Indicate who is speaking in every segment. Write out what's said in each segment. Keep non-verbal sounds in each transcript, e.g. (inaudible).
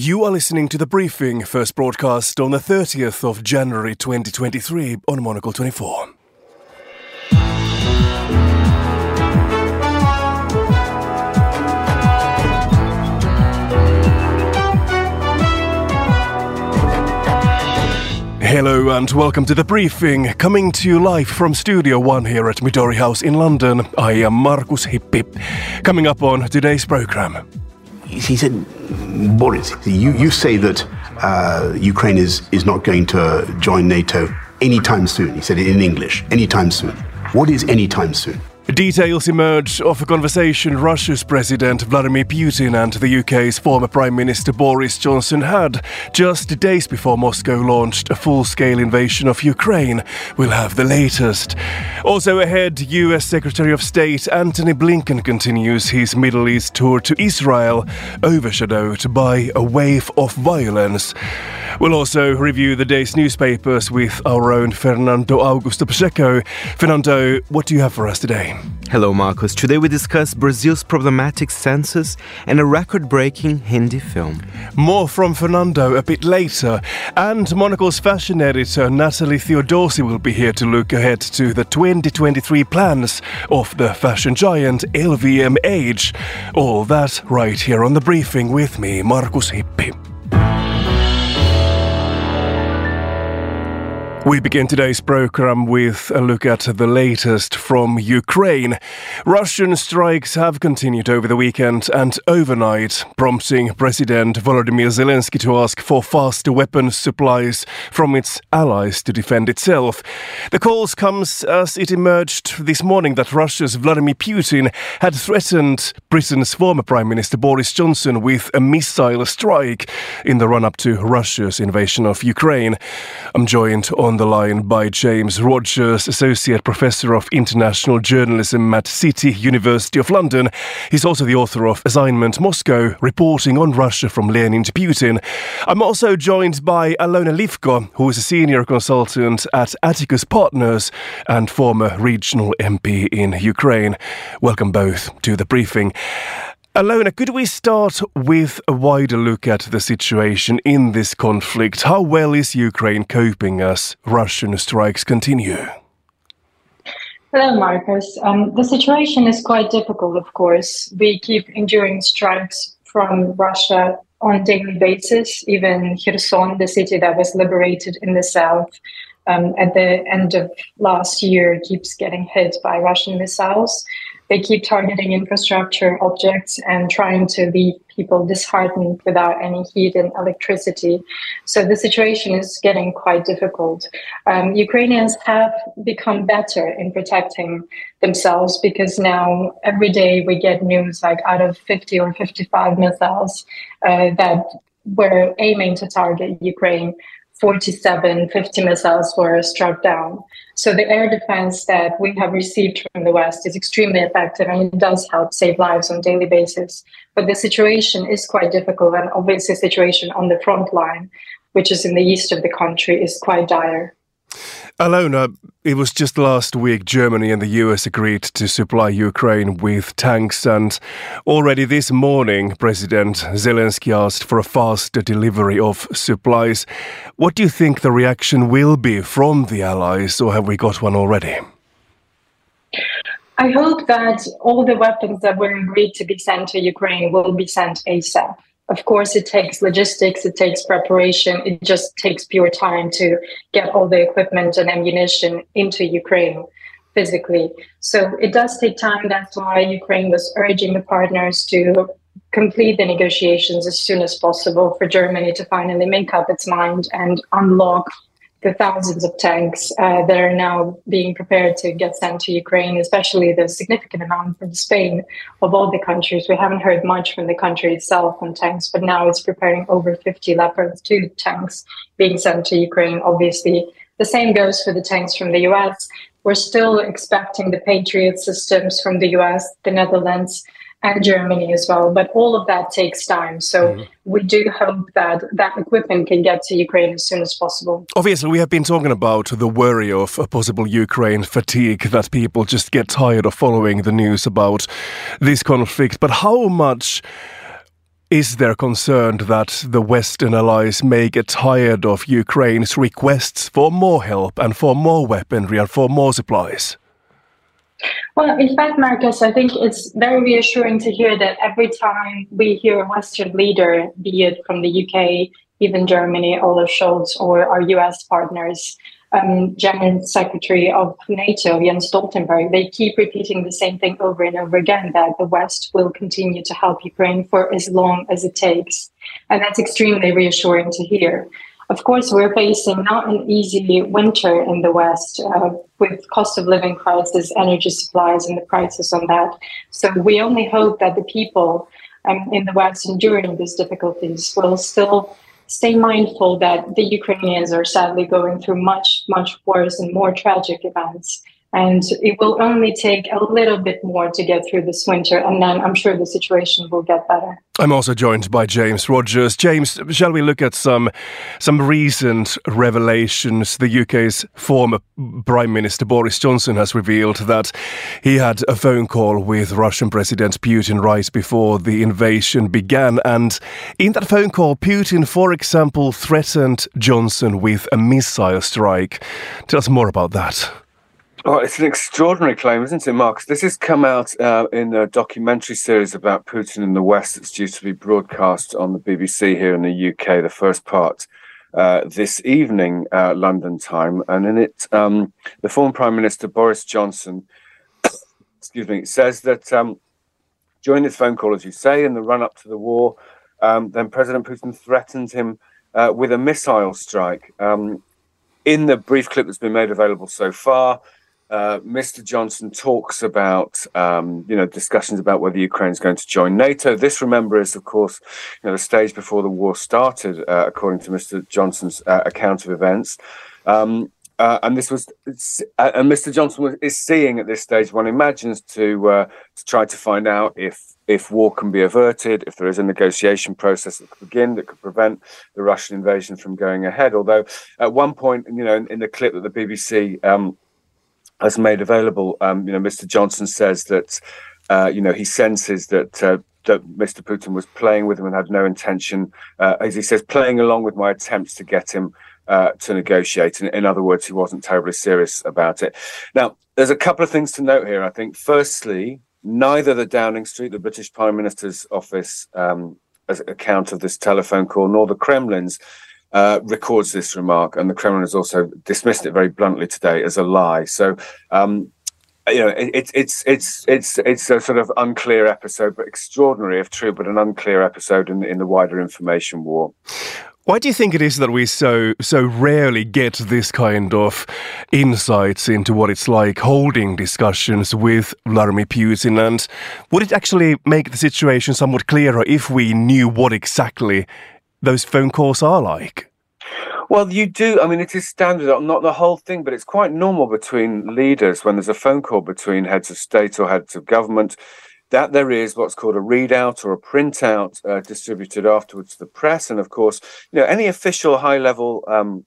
Speaker 1: You are listening to the briefing, first broadcast on the 30th of January 2023 on Monocle 24. Hello and welcome to the briefing, coming to you live from Studio One here at Midori House in London. I am Markus Hippi. Coming up on today's program.
Speaker 2: He said, Boris, you, you say that uh, Ukraine is, is not going to join NATO anytime soon. He said it in English, anytime soon. What is anytime soon?
Speaker 1: Details emerge of a conversation Russia's President Vladimir Putin and the UK's former Prime Minister Boris Johnson had just days before Moscow launched a full scale invasion of Ukraine. We'll have the latest. Also ahead, US Secretary of State Antony Blinken continues his Middle East tour to Israel, overshadowed by a wave of violence. We'll also review the day's newspapers with our own Fernando Augusto Pacheco. Fernando, what do you have for us today?
Speaker 3: Hello, Marcos. Today we discuss Brazil's problematic census and a record breaking Hindi film.
Speaker 1: More from Fernando a bit later. And Monocle's fashion editor Natalie Theodosi will be here to look ahead to the 2023 plans of the fashion giant LVMH. All that right here on the briefing with me, Markus Hippi. We begin today's program with a look at the latest from Ukraine. Russian strikes have continued over the weekend and overnight, prompting President Volodymyr Zelensky to ask for faster weapons supplies from its allies to defend itself. The calls comes as it emerged this morning that Russia's Vladimir Putin had threatened Britain's former Prime Minister Boris Johnson with a missile strike in the run-up to Russia's invasion of Ukraine. I'm joined on the line by James Rogers, Associate Professor of International Journalism at City University of London. He's also the author of Assignment Moscow, reporting on Russia from Lenin to Putin. I'm also joined by Alona Livko, who is a senior consultant at Atticus Partners and former regional MP in Ukraine. Welcome both to the briefing. Alona, could we start with a wider look at the situation in this conflict? How well is Ukraine coping as Russian strikes continue?
Speaker 4: Hello, Marcus. Um, the situation is quite difficult, of course. We keep enduring strikes from Russia on a daily basis. Even Kherson, the city that was liberated in the south um, at the end of last year, keeps getting hit by Russian missiles they keep targeting infrastructure objects and trying to leave people disheartened without any heat and electricity. So the situation is getting quite difficult. Um, Ukrainians have become better in protecting themselves because now every day we get news like out of 50 or 55 missiles uh, that were aiming to target Ukraine. 47, 50 missiles were struck down. So the air defense that we have received from the West is extremely effective and it does help save lives on a daily basis. But the situation is quite difficult and obviously the situation on the front line, which is in the east of the country, is quite dire.
Speaker 1: Alona, it was just last week Germany and the US agreed to supply Ukraine with tanks, and already this morning, President Zelensky asked for a faster delivery of supplies. What do you think the reaction will be from the Allies, or have we got one already?
Speaker 4: I hope that all the weapons that were agreed to be sent to Ukraine will be sent ASAP of course it takes logistics it takes preparation it just takes pure time to get all the equipment and ammunition into ukraine physically. So it does take time. That's why ukraine was urging the partners to complete the negotiations as soon as possible for germany to finally make up its mind and unlock the thousands of tanks uh, that are now being prepared to get sent to Ukraine, especially the significant amount from Spain of all the countries. We haven't heard much from the country itself on tanks, but now it's preparing over 50 Leopard 2 tanks being sent to Ukraine. Obviously, the same goes for the tanks from the US. We're still expecting the Patriot systems from the US, the Netherlands, and Germany as well. But all of that takes time. So mm-hmm. we do hope that that equipment can get to Ukraine as soon as possible.
Speaker 1: Obviously, we have been talking about the worry of a possible Ukraine fatigue, that people just get tired of following the news about this conflict. But how much is there concern that the Western allies may get tired of Ukraine's requests for more help and for more weaponry and for more supplies?
Speaker 4: Well, in fact, Marcus, I think it's very reassuring to hear that every time we hear a Western leader, be it from the UK, even Germany, Olaf Scholz, or our US partners, um, Secretary of NATO, Jens Stoltenberg, they keep repeating the same thing over and over again that the West will continue to help Ukraine for as long as it takes. And that's extremely reassuring to hear. Of course, we're facing not an easy winter in the West uh, with cost of living crisis, energy supplies, and the prices on that. So we only hope that the people um, in the West enduring these difficulties will still stay mindful that the Ukrainians are sadly going through much, much worse and more tragic events. And it will only take a little bit more to get through this winter, and then I'm sure the situation will get better.
Speaker 1: I'm also joined by James Rogers. James, shall we look at some some recent revelations? The UK's former Prime Minister Boris Johnson has revealed that he had a phone call with Russian President Putin right before the invasion began, and in that phone call, Putin, for example, threatened Johnson with a missile strike. Tell us more about that.
Speaker 5: Oh, it's an extraordinary claim, isn't it, Marcus? This has come out uh, in a documentary series about Putin in the West that's due to be broadcast on the BBC here in the UK, the first part uh, this evening, uh, London time. And in it, um, the former Prime Minister Boris Johnson, (coughs) excuse me, says that um, during this phone call, as you say, in the run up to the war, um, then President Putin threatened him uh, with a missile strike. Um, in the brief clip that's been made available so far, uh, Mr. Johnson talks about, um, you know, discussions about whether Ukraine is going to join NATO. This, remember, is of course, you know, the stage before the war started, uh, according to Mr. Johnson's uh, account of events. Um, uh, and this was, uh, and Mr. Johnson was, is seeing at this stage, one imagines, to uh, to try to find out if if war can be averted, if there is a negotiation process that could begin that could prevent the Russian invasion from going ahead. Although at one point, you know, in, in the clip that the BBC um, has made available, um, you know, Mr. Johnson says that, uh, you know, he senses that uh, that Mr. Putin was playing with him and had no intention, uh, as he says, playing along with my attempts to get him uh, to negotiate. In, in, other words, he wasn't terribly serious about it. Now, there's a couple of things to note here. I think, firstly, neither the Downing Street, the British Prime Minister's office, um, account of this telephone call, nor the Kremlin's uh, records this remark, and the Kremlin has also dismissed it very bluntly today as a lie. So, um, you know, it's it's it's it's it's a sort of unclear episode, but extraordinary if true, but an unclear episode in in the wider information war.
Speaker 1: Why do you think it is that we so so rarely get this kind of insights into what it's like holding discussions with Vladimir Putin? And would it actually make the situation somewhat clearer if we knew what exactly those phone calls are like?
Speaker 5: Well, you do. I mean, it is standard, not the whole thing, but it's quite normal between leaders when there's a phone call between heads of state or heads of government that there is what's called a readout or a printout uh, distributed afterwards to the press. And of course, you know, any official high level um,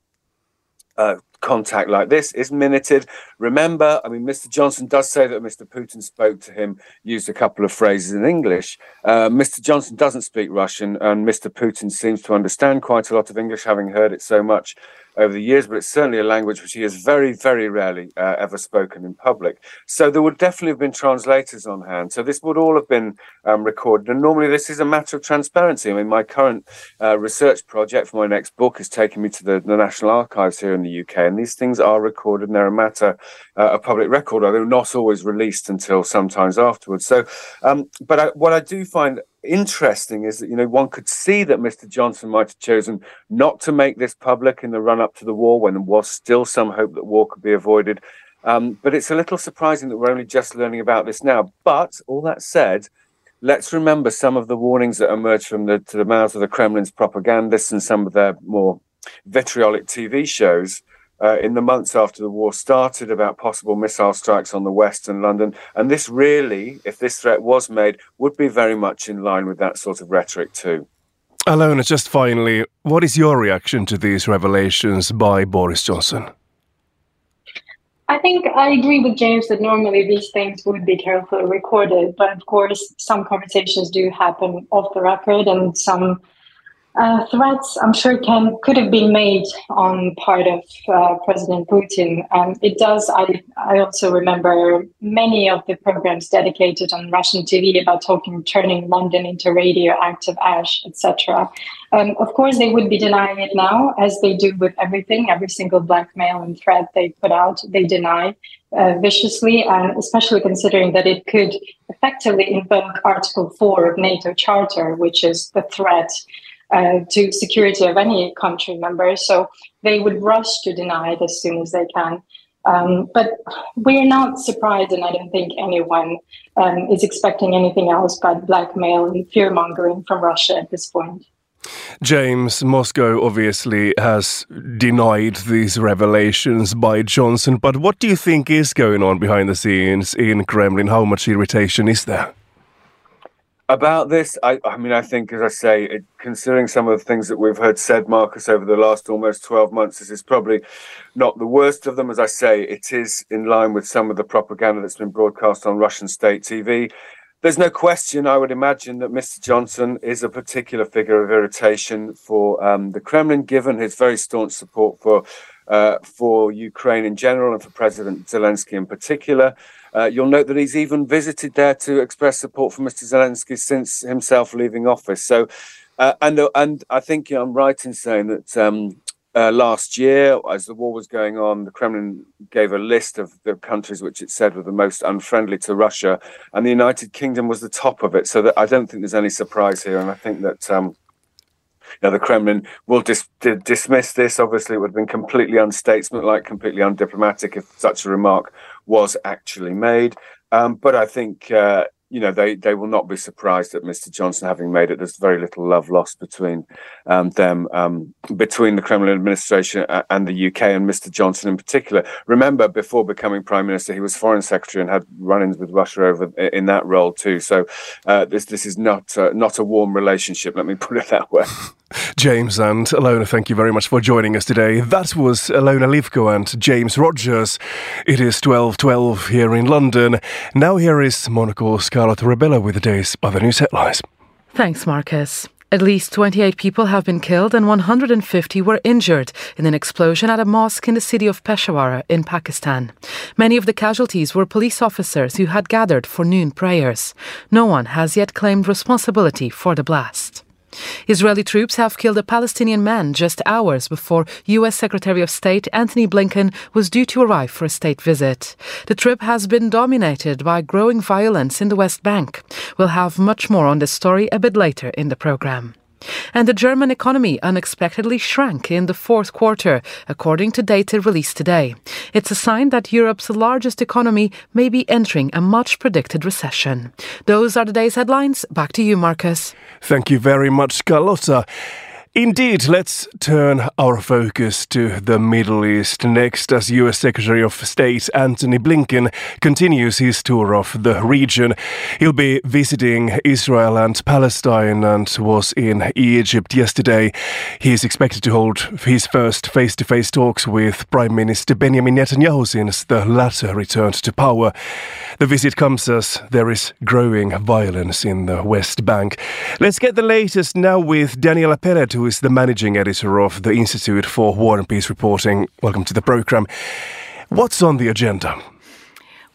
Speaker 5: uh, contact like this is minuted. Remember, I mean, Mr. Johnson does say that Mr. Putin spoke to him, used a couple of phrases in English. Uh, Mr. Johnson doesn't speak Russian, and Mr. Putin seems to understand quite a lot of English, having heard it so much over the years, but it's certainly a language which he has very, very rarely uh, ever spoken in public. So there would definitely have been translators on hand. So this would all have been um, recorded. And normally this is a matter of transparency. I mean, my current uh, research project for my next book is taking me to the, the, National Archives here in the UK, and these things are recorded and they're a matter uh, of public record, although not always released until sometimes afterwards. So, um, but I, what I do find interesting is that you know one could see that Mr. Johnson might have chosen not to make this public in the run up to the war when there was still some hope that war could be avoided. Um, but it's a little surprising that we're only just learning about this now. But all that said, let's remember some of the warnings that emerged from the the mouths of the Kremlin's propagandists and some of their more vitriolic TV shows uh, in the months after the war started about possible missile strikes on the West and London. And this really, if this threat was made, would be very much in line with that sort of rhetoric too.
Speaker 1: Alona, just finally, what is your reaction to these revelations by Boris Johnson?
Speaker 4: I think I agree with James that normally these things would be carefully recorded, but of course, some conversations do happen off the record, and some uh, threats, I'm sure, can could have been made on part of uh, President Putin. Um, it does. I I also remember many of the programs dedicated on Russian TV about talking, turning London into radioactive ash, etc. Um, of course, they would be denying it now, as they do with everything. Every single blackmail and threat they put out, they deny uh, viciously, and especially considering that it could effectively invoke Article Four of NATO Charter, which is the threat uh, to security of any country member. So they would rush to deny it as soon as they can. Um, but we're not surprised, and I don't think anyone um, is expecting anything else but blackmail and fear mongering from Russia at this point.
Speaker 1: James, Moscow obviously has denied these revelations by Johnson, but what do you think is going on behind the scenes in Kremlin? How much irritation is there?
Speaker 5: About this, I, I, mean, I think, as I say, it, considering some of the things that we've heard said, Marcus, over the last almost 12 months, this is probably not the worst of them. As I say, it is in line with some of the propaganda that's been broadcast on Russian state TV. There's no question, I would imagine, that Mr. Johnson is a particular figure of irritation for um, the Kremlin, given his very staunch support for uh, for Ukraine in general and for President Zelensky in particular. Uh, you'll note that he's even visited there to express support for Mr. Zelensky since himself leaving office. So, uh, and and I think you know, I'm right in saying that um, uh, last year, as the war was going on, the Kremlin gave a list of the countries which it said were the most unfriendly to Russia, and the United Kingdom was the top of it. So that I don't think there's any surprise here, and I think that. Um, you know, the Kremlin will dis- dismiss this. Obviously, it would have been completely unstatesmanlike, completely undiplomatic if such a remark was actually made. Um, but I think uh, you know they they will not be surprised at Mr. Johnson having made it. There's very little love lost between um, them, um, between the Kremlin administration and the UK and Mr. Johnson in particular. Remember, before becoming prime minister, he was foreign secretary and had run-ins with Russia over in that role too. So uh, this this is not uh, not a warm relationship. Let me put it that way. (laughs)
Speaker 1: James and Alona, thank you very much for joining us today. That was Alona Livko and James Rogers. It is 12.12 here in London. Now here is Monocle's Carlotta Rebelo with the day's other news headlines.
Speaker 6: Thanks, Marcus. At least 28 people have been killed and 150 were injured in an explosion at a mosque in the city of Peshawar in Pakistan. Many of the casualties were police officers who had gathered for noon prayers. No one has yet claimed responsibility for the blast. Israeli troops have killed a Palestinian man just hours before U.S. Secretary of State Antony Blinken was due to arrive for a state visit. The trip has been dominated by growing violence in the West Bank. We'll have much more on this story a bit later in the program. And the German economy unexpectedly shrank in the fourth quarter, according to data released today. It's a sign that Europe's largest economy may be entering a much predicted recession. Those are today's headlines. Back to you, Marcus.
Speaker 1: Thank you very much, Carlotta. Indeed, let's turn our focus to the Middle East next as US Secretary of State Antony Blinken continues his tour of the region. He'll be visiting Israel and Palestine and was in Egypt yesterday. He is expected to hold his first face to face talks with Prime Minister Benjamin Netanyahu since the latter returned to power. The visit comes as there is growing violence in the West Bank. Let's get the latest now with Daniella Peled who is the managing editor of the Institute for War and Peace Reporting. Welcome to the programme. What's on the agenda?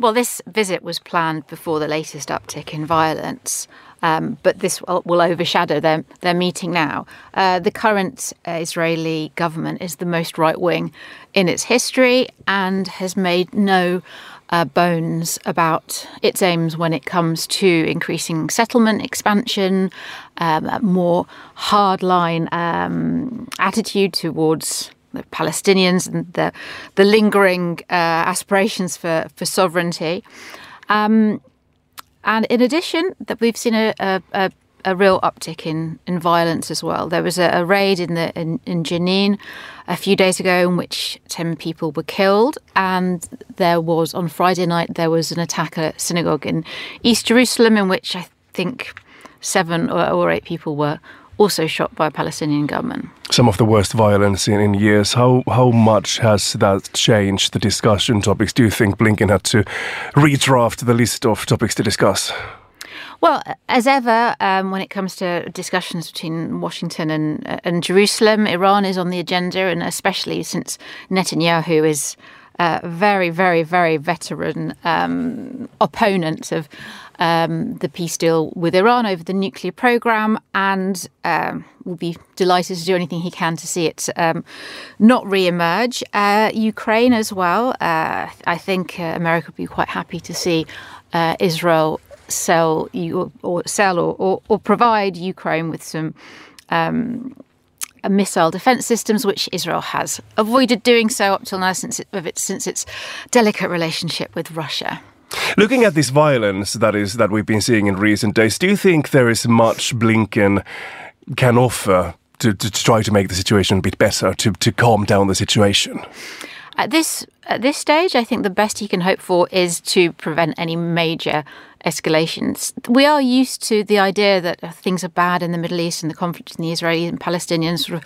Speaker 7: Well, this visit was planned before the latest uptick in violence. Um, but this will, overshadow their, their meeting now. Uh, the current Israeli government is the most right wing in its history and has made no uh, bones about its aims when it comes to increasing settlement expansion, um, more hardline um, attitude towards the Palestinians and the the lingering uh, aspirations for for sovereignty. Um, and in addition, that we've seen a, a, a a real uptick in, in violence as well. There was a, a raid in the in, in Jenin a few days ago in which ten people were killed, and there was on Friday night there was an attack at a synagogue in East Jerusalem in which I think seven or, or eight people were also shot by Palestinian government.
Speaker 1: some of the worst violence in, in years. How how much has that changed the discussion topics? Do you think Blinken had to redraft the list of topics to discuss?
Speaker 7: Well, as ever, um, when it comes to discussions between Washington and and Jerusalem, Iran is on the agenda, and especially since Netanyahu is a very, very, very veteran um, opponent of um, the peace deal with Iran over the nuclear program, and um, will be delighted to do anything he can to see it um, not re-emerge. Uh, Ukraine as well. Uh, I think uh, America would be quite happy to see uh, Israel sell you or sell or, or, or, provide Ukraine with some. Um, missile defense systems, which Israel has avoided doing so up till now since it, since its delicate relationship with Russia.
Speaker 1: Looking at this violence that is that we've been seeing in recent days, do you think there is much Blinken can offer to, to try to make the situation a bit better, to, to calm down the situation?
Speaker 7: At this at this stage, I think the best he can hope for is to prevent any major escalations. We are used to the idea that things are bad in the Middle East and the conflict in the Israeli and Palestinians sort of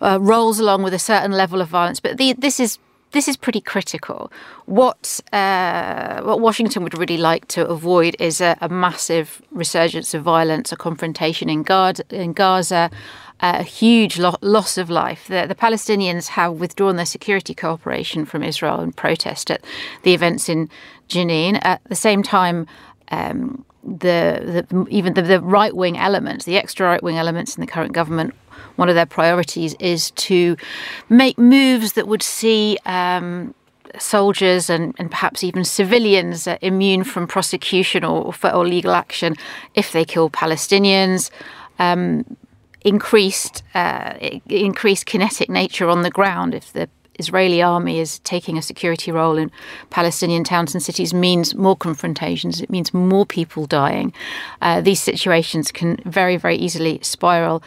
Speaker 7: uh, rolls along with a certain level of violence, but the, this is this is pretty critical. What uh, what Washington would really like to avoid is a, a massive resurgence of violence, a confrontation in, Gaza, in Gaza a huge lo- loss of life. The, the, Palestinians have withdrawn their security cooperation from Israel in protest at the events in Jenin. At the same time, um, the, the, even the, the right wing elements, the extra right wing elements in the current government, one of their priorities is to make moves that would see um, soldiers and, and, perhaps even civilians uh, immune from prosecution or, or, legal action if they kill Palestinians. Um, increased uh, increased kinetic nature on the ground if the Israeli army is taking a security role in Palestinian towns and cities means more confrontations. It means more people dying. Uh, these situations can very, very easily spiral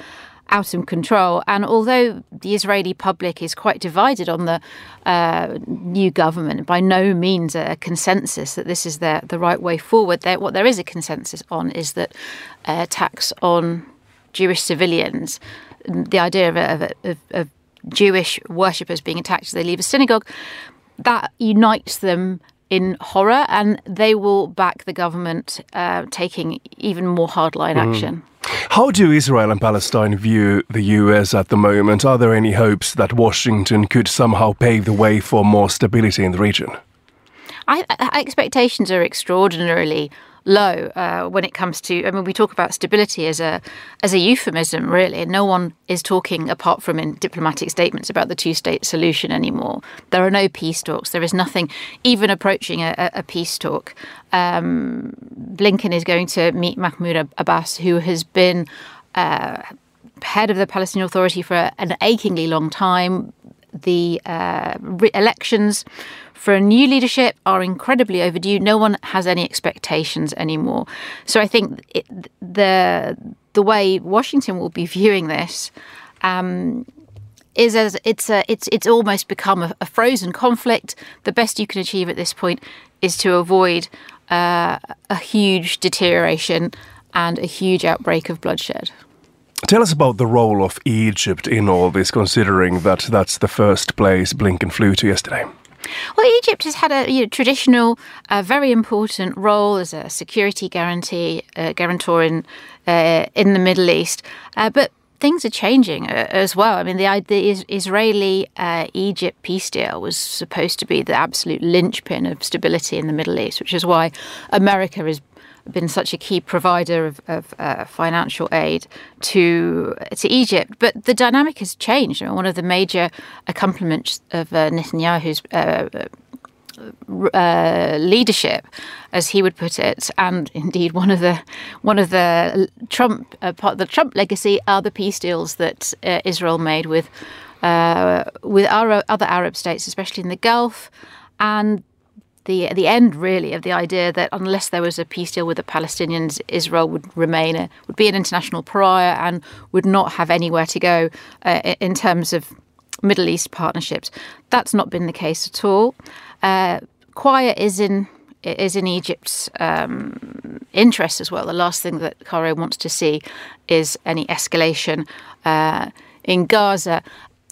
Speaker 7: out of control. And although the Israeli public is quite divided on the uh, new government, by no means a consensus that this is the, the right way forward, there, what there is a consensus on is that uh, attacks on Jewish civilians, the idea of, of, of, of Jewish worshippers being attacked as they leave a synagogue, that unites them in horror, and they will back the government uh, taking even more hardline mm. action.
Speaker 1: How do Israel and Palestine view the US at the moment? Are there any hopes that Washington could somehow pave the way for more stability in the region?
Speaker 7: I, expectations are extraordinarily low uh, when it comes to. I mean, we talk about stability as a as a euphemism, really. No one is talking apart from in diplomatic statements about the two state solution anymore. There are no peace talks. There is nothing even approaching a, a peace talk. Um, Blinken is going to meet Mahmoud Abbas, who has been. Uh, head of the Palestinian Authority for an achingly long time. The uh, re- elections for a new leadership are incredibly overdue. No one has any expectations anymore. So I think it, the the way Washington will be viewing this. Um, is as it's a, it's it's almost become a, a, frozen conflict. The best you can achieve at this point is to avoid uh, a huge deterioration and a huge outbreak of bloodshed.
Speaker 1: Tell us about the role of Egypt in all this, considering that that's the first place Blinken flew to yesterday.
Speaker 7: Well, Egypt has had a you know, traditional, uh, very important role as a security guarantee uh, guarantor in uh, in the Middle East, uh, but things are changing uh, as well. I mean, the, the Israeli uh, Egypt peace deal was supposed to be the absolute linchpin of stability in the Middle East, which is why America is been such a key provider of, of uh, financial aid to to Egypt. But the dynamic has changed. one of the major accomplishments of uh, Netanyahu's uh, uh, leadership, as he would put it, and indeed one of the one of the Trump uh, part of the Trump legacy are the peace deals that uh, Israel made with uh, with our other Arab states, especially in the Gulf, and the the end really of the idea that unless there was a peace deal with the Palestinians, Israel would remain a, would be an international pariah and would not have anywhere to go uh, in terms of Middle East partnerships. That's not been the case at all. Uh, quiet is in is in Egypt's um, interest as well. The last thing that Cairo wants to see is any escalation. Uh, in Gaza.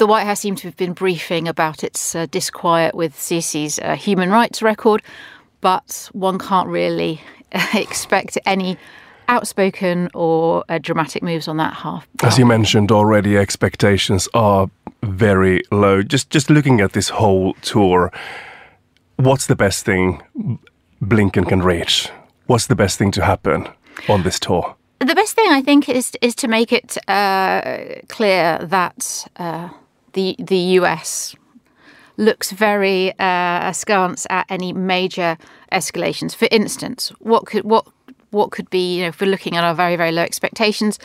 Speaker 7: The White House seemed to have been briefing about its uh, disquiet with Sisi's uh, human rights record, but one can't really (laughs) expect any outspoken or uh, dramatic moves on that half.
Speaker 1: As you mentioned already, expectations are very low. Just just looking at this whole tour, what's the best thing Blinken can reach? What's the best thing to happen on this tour?
Speaker 7: The best thing I think is is to make it uh, clear that uh, the the US looks very uh, askance at any major escalations. For instance, what could what what could be, you know, if we're looking at our very, very low expectations,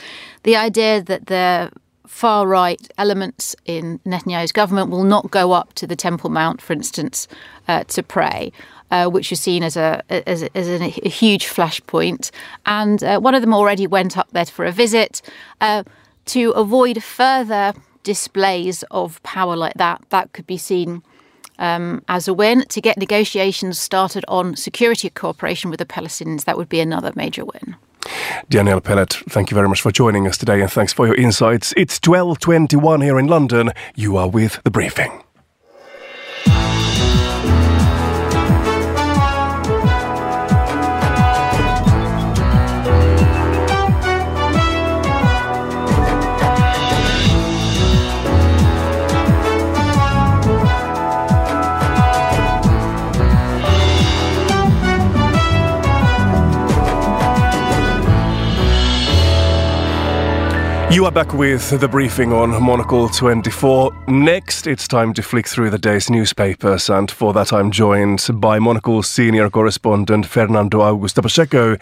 Speaker 7: the idea that the far right elements in Netanyahu's government will not go up to the Temple Mount, for instance, uh, to pray. Uh, which is seen as a as, as a huge flashpoint, and uh, one of them already went up there for a visit uh, to avoid further displays of power like that. That could be seen um, as a win. To get negotiations started on security cooperation with the Palestinians, that would be another major win.
Speaker 1: Daniella Peled, thank you very much for joining us today and thanks for your insights. It's 12:21 here in London. You are with the briefing. You are back with the briefing on Monocle 24. Next, it's time to flick through the day's newspapers, and for that, I'm joined by Monocle's senior correspondent Fernando Augusto Pacheco.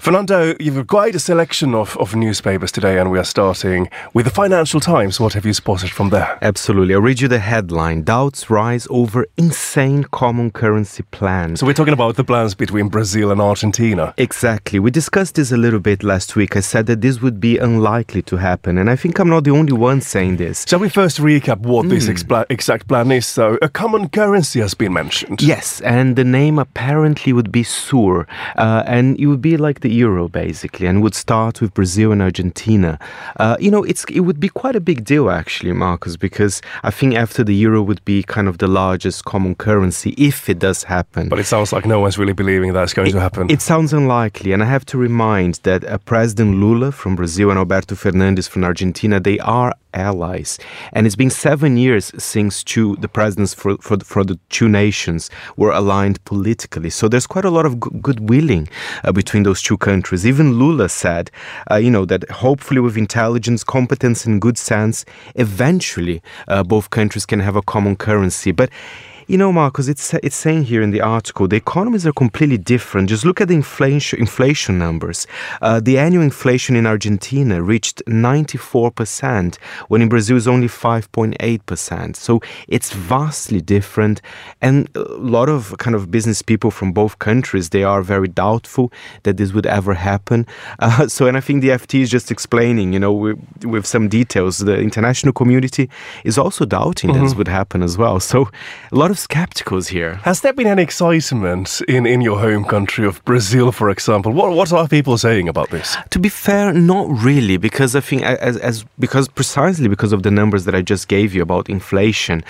Speaker 1: Fernando, you've quite a selection of, of newspapers today, and we are starting with the Financial Times. What have you spotted from there?
Speaker 3: Absolutely. I'll read you the headline Doubts rise over insane common currency plan.
Speaker 1: So, we're talking about the plans between Brazil and Argentina.
Speaker 3: Exactly. We discussed this a little bit last week. I said that this would be unlikely to happen. And I think I'm not the only one saying this.
Speaker 1: Shall we first recap what mm. this expla- exact plan is? So, a common currency has been mentioned.
Speaker 3: Yes, and the name apparently would be SUR. Uh, and it would be like the euro, basically, and would start with Brazil and Argentina. Uh, you know, it's it would be quite a big deal, actually, Marcus, because I think after the euro would be kind of the largest common currency if it does happen.
Speaker 1: But it sounds like no one's really believing that's going
Speaker 3: it,
Speaker 1: to happen.
Speaker 3: It sounds unlikely. And I have to remind that uh, President Lula from Brazil and Alberto Fernández Fernández from Argentina, they are allies. And it's been seven years since two, the presidents for, for, for the two nations were aligned politically. So there's quite a lot of good willing uh, between those two countries. Even Lula said, uh, you know, that hopefully with intelligence, competence, and good sense, eventually uh, both countries can have a common currency. But you know, Marcus, it's it's saying here in the article the economies are completely different. Just look at the inflation inflation numbers. Uh, the annual inflation in Argentina reached 94 percent, when in Brazil is only 5.8 percent. So it's vastly different, and a lot of kind of business people from both countries they are very doubtful that this would ever happen. (laughs) Uh, so, and I think the FT is just explaining, you know, with, with some details. The international community is also doubting mm-hmm. that this would happen as well. So, a lot of skepticals here.
Speaker 1: Has there been any excitement in, in your home country of Brazil, for example? What what are people saying about this?
Speaker 3: To be fair, not really, because I think as, as because precisely because of the numbers that I just gave you about inflation,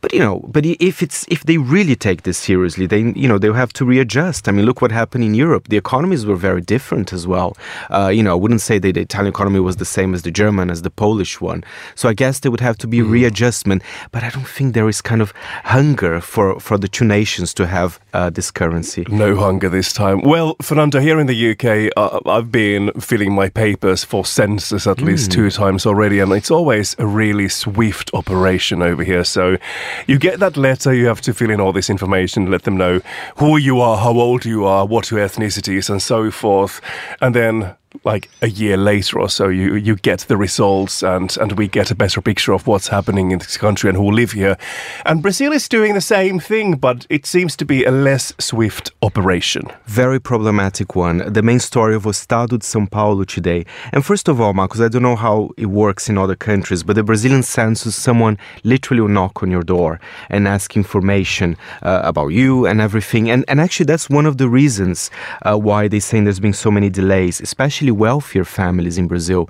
Speaker 3: but you know, but if it's if they really take this seriously, they you know they'll have to readjust. I mean, look what happened in Europe. The economies were very different as well. Uh, you know, I wouldn't say that the Italian economy was the same as the German, as the Polish one. So I guess there would have to be mm. readjustment. But I don't think there is kind of hunger for for the two nations to have uh, this currency.
Speaker 1: No hunger this time. Well, Fernando, here in the UK, uh, I've been filling my papers for census at mm. least two times already, and it's always a really swift operation over here. So you get that letter, you have to fill in all this information, let them know who you are, how old you are, what your ethnicity is, and so forth. And then like a year later or so, you you get the results, and and we get a better picture of what's happening in this country and who live here. And Brazil is doing the same thing, but it seems to be a less swift operation.
Speaker 3: Very problematic one. The main story of Estado de São Paulo today. And first of all, Marcos, I don't know how it works in other countries, but the Brazilian census, someone literally will knock on your door and ask information uh, about you and everything. And and actually, that's one of the reasons uh, why they're saying there's been so many delays, especially wealthier families in Brazil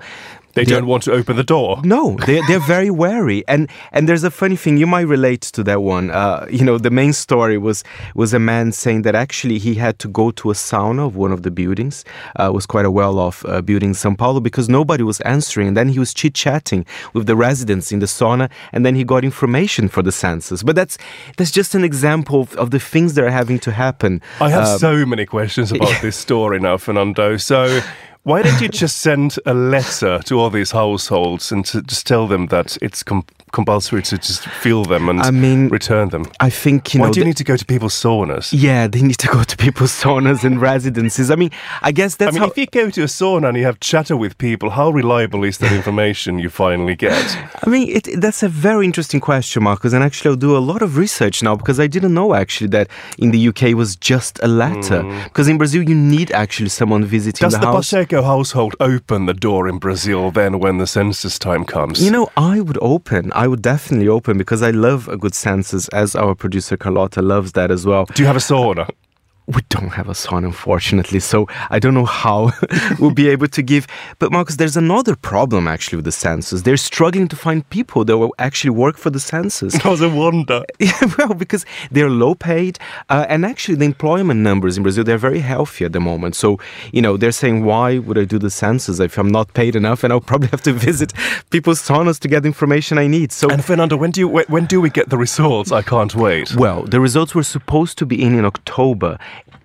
Speaker 1: They don't want to open the door.
Speaker 3: No, they they're very wary, and and there's a funny thing you might relate to that one. Uh, you know, the main story was was a man saying that actually he had to go to a sauna of one of the buildings. Uh, it was quite a well-off uh, building in São Paulo because nobody was answering, and then he was chit-chatting with the residents in the sauna, and then he got information for the census. But that's that's just an example of, of the things that are having to happen.
Speaker 1: I have
Speaker 3: Uh,
Speaker 1: so many questions about (laughs) this story now, Fernando. So, why don't you just send a letter to all these households and to just tell them that it's com- compulsory to just feel them and
Speaker 3: I mean,
Speaker 1: return them?
Speaker 3: I think you
Speaker 1: Why
Speaker 3: know.
Speaker 1: do you
Speaker 3: the-
Speaker 1: need to go to people's saunas?
Speaker 3: yeah, they need to go to people's saunas and residences. I mean, I guess that's.
Speaker 1: I mean,
Speaker 3: how.
Speaker 1: if you go to a sauna and you have chatter with people, how reliable is that information you finally get? (laughs)
Speaker 3: I mean, it, that's a very interesting question, Marcus. And actually, I'll do a lot of research now because I didn't know actually that in the UK it was just a letter. Mm. Because in Brazil, you need actually someone visiting
Speaker 1: Does
Speaker 3: the,
Speaker 1: the
Speaker 3: house.
Speaker 1: Does the Pacheco household open the door in Brazil then when the census time comes?
Speaker 3: You know, I would open. I would definitely open because I love a good census, as our producer Carlotta loves that as well.
Speaker 1: do you have a sauna?
Speaker 3: We don't have a son, unfortunately, so I don't know how (laughs) we'll be able to give. But Marcus, there's another problem actually with the census. They're struggling to find people that will actually work for the census. (laughs)
Speaker 1: I was a wonder. (laughs)
Speaker 3: Yeah, well, because they're low paid, uh, and actually the employment numbers in Brazil they're very healthy at the moment. So you know they're saying, why would I do the census if I'm not paid enough, and I'll probably have to visit people's saunas to get the information I need. So.
Speaker 1: And Fernando, when do you when do we get the results? I can't wait.
Speaker 3: well, the results were supposed to be in in October.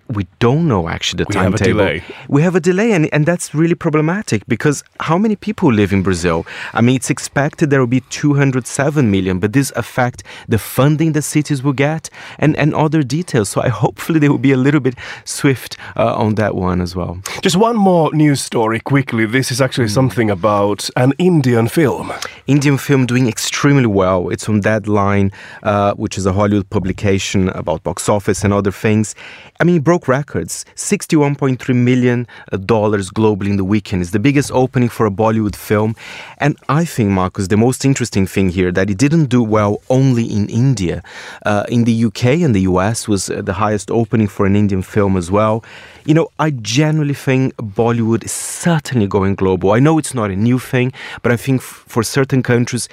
Speaker 3: We don't know actually the
Speaker 1: We
Speaker 3: timetable. We have a delay, and, and that's really problematic because how many people live in Brazil? I mean, it's expected there will be 207 million, but this affect the funding the cities will get and, and other details. So I hopefully they will be a little bit swift uh, on that one as well.
Speaker 1: Just one more news story quickly. This is actually something about an Indian film.
Speaker 3: Indian film doing extremely well. It's on Deadline, uh, which is a Hollywood publication about box office and other things. I mean, broke records. $61.3 million uh, globally in the weekend. It's the biggest opening for a Bollywood film. And I think, Marcus, the most interesting thing here that it didn't do well only in India. Uh, in the UK and the US was uh, the highest opening for an Indian film as well. You know, I genuinely think Bollywood is certainly going global. I know it's not a new thing, but I think f- for certain countries,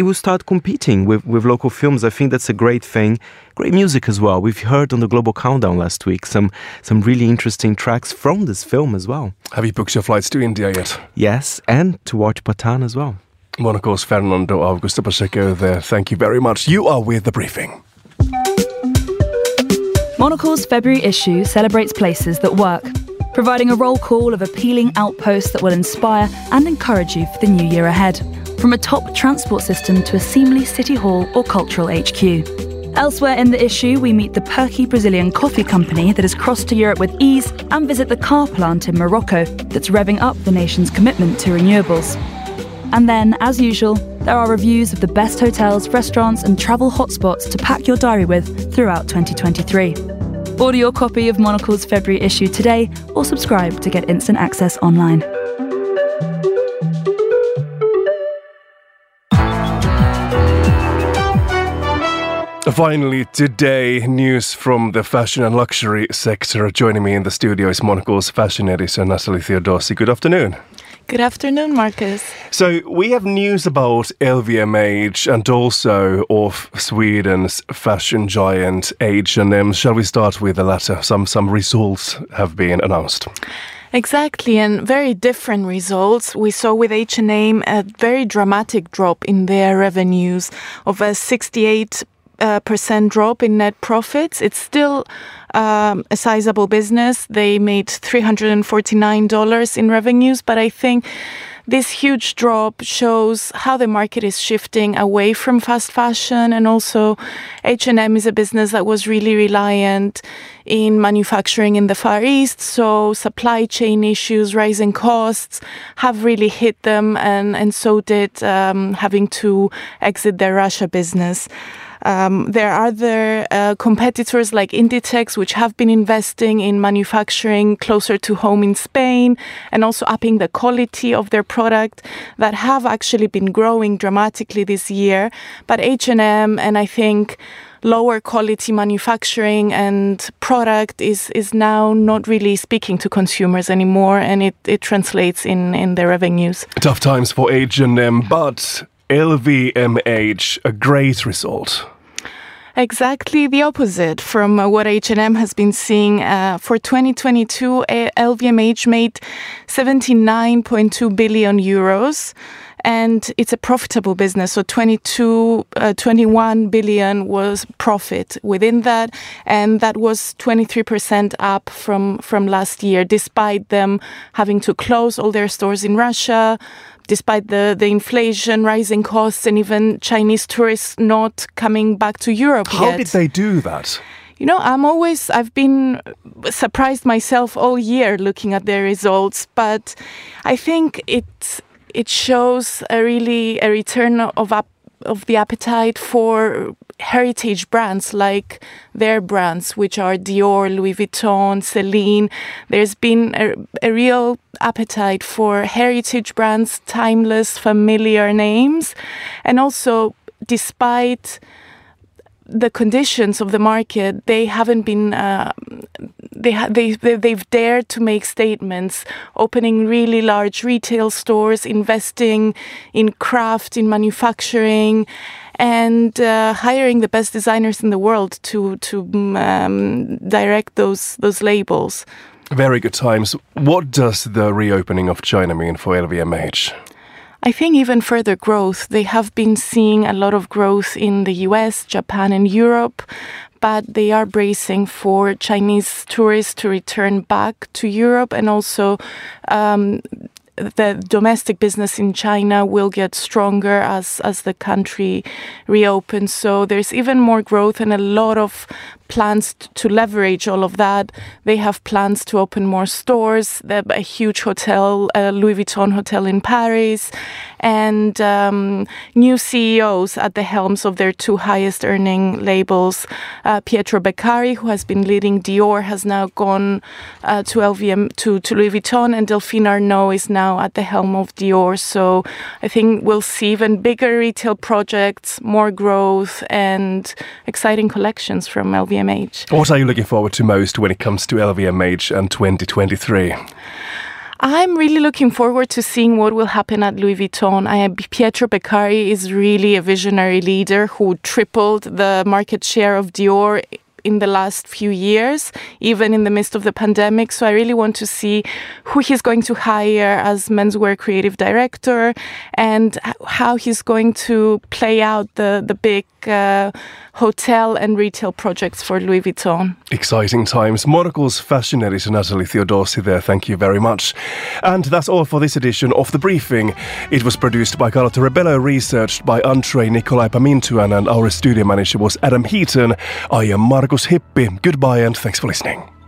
Speaker 3: it will start competing with, with local films. I think that's a great thing. Great music as well. We've heard on the Global Countdown last week some some really interesting tracks from this film as well.
Speaker 1: Have you booked your flights to India yet?
Speaker 3: Yes, and to watch Pathaan as well.
Speaker 1: Monocle's Fernando Augusto Pacheco there. Thank you very much. You are with the briefing.
Speaker 8: Monocle's February issue celebrates places that work, providing a roll call of appealing outposts that will inspire and encourage you for the new year ahead. From a top transport system to a seemly city hall or cultural HQ. Elsewhere in the issue, we meet the perky Brazilian coffee company that has crossed to Europe with ease and visit the car plant in Morocco that's revving up the nation's commitment to renewables. And then, as usual, there are reviews of the best hotels, restaurants, and travel hotspots to pack your diary with throughout 2023. Order your copy of Monocle's February issue today or subscribe to get instant access online.
Speaker 1: Finally, today, news from the fashion and luxury sector. Joining me in the studio is Monocle's fashion editor, Natalie Theodosi. Good afternoon.
Speaker 9: Good afternoon, Marcus.
Speaker 1: So we have news about LVMH and also of Sweden's fashion giant H&M. Shall we start with the latter? Some some results have been announced.
Speaker 9: Exactly, and very different results. We saw with H&M a very dramatic drop in their revenues of a 68 uh, percent drop in net profits. It's still um, a sizable business. They made $349 in revenues, but I think this huge drop shows how the market is shifting away from fast fashion and also H&M is a business that was really reliant in manufacturing in the Far East so supply chain issues rising costs have really hit them and and so did um, having to exit their Russia business um, there are other uh, competitors like Inditex, which have been investing in manufacturing closer to home in Spain and also upping the quality of their product that have actually been growing dramatically this year. But H&M and I think lower quality manufacturing and product is is now not really speaking to consumers anymore, and it, it translates in in their revenues.
Speaker 1: Tough times for H&M, but LVMH a great result.
Speaker 9: Exactly the opposite from uh, what H&M has been seeing. Uh, for 2022, LVMH made 79.2 billion euros and it's a profitable business. So 22, uh, 21 billion was profit within that, and that was 23% up from from last year, despite them having to close all their stores in Russia. Despite the, the inflation, rising costs, and even Chinese tourists not coming back to Europe
Speaker 1: How
Speaker 9: yet.
Speaker 1: did they do that?
Speaker 9: You know, I'm always, I've been surprised myself all year looking at their results, but I think it's, it shows a really a return of up of the appetite for heritage brands like their brands, which are Dior, Louis Vuitton, Celine. There's been a, a, real appetite for heritage brands, timeless, familiar names. And also, despite the conditions of the market, they haven't been uh, they, ha- they they've dared to make statements, opening really large retail stores, investing in craft, in manufacturing, and uh, hiring the best designers in the world to to mm, um, direct those those labels.
Speaker 1: Very good times. What does the reopening of China mean for LVMH?
Speaker 9: I think even further growth. They have been seeing a lot of growth in the US, Japan, and Europe, but they are bracing for Chinese tourists to return back to Europe and also um, the domestic business in China will get stronger as as the country reopens. So there's even more growth and a lot of plans to leverage all of that. They have plans to open more stores. They have a huge hotel, a Louis Vuitton hotel in Paris, and um, new CEOs at the helms of their two highest earning labels. Uh, Pietro Beccari, who has been leading Dior, has now gone uh, to LVM to, to Louis Vuitton, and Delphine Arnault is now at the helm of Dior. So I think we'll see even bigger retail projects, more growth, and exciting collections from LVMH. LVMH.
Speaker 1: What are you looking forward to most when it comes to LVMH and 2023?
Speaker 9: I'm really looking forward to seeing what will happen at Louis Vuitton. I, Pietro Beccari is really a visionary leader who tripled the market share of Dior in the last few years, even in the midst of the pandemic. So I really want to see who he's going to hire as menswear creative director and how he's going to play out the the big uh, hotel and retail projects for Louis Vuitton.
Speaker 1: Exciting times. Monocle's fashion editor Natalie Theodosi there. Thank you very much. And that's all for this edition of The Briefing. It was produced by Carlotta Rebelo, researched by Andre Nikolai Pamintuan, and our studio manager was Adam Heaton. I am Hippi. Goodbye and thanks for listening.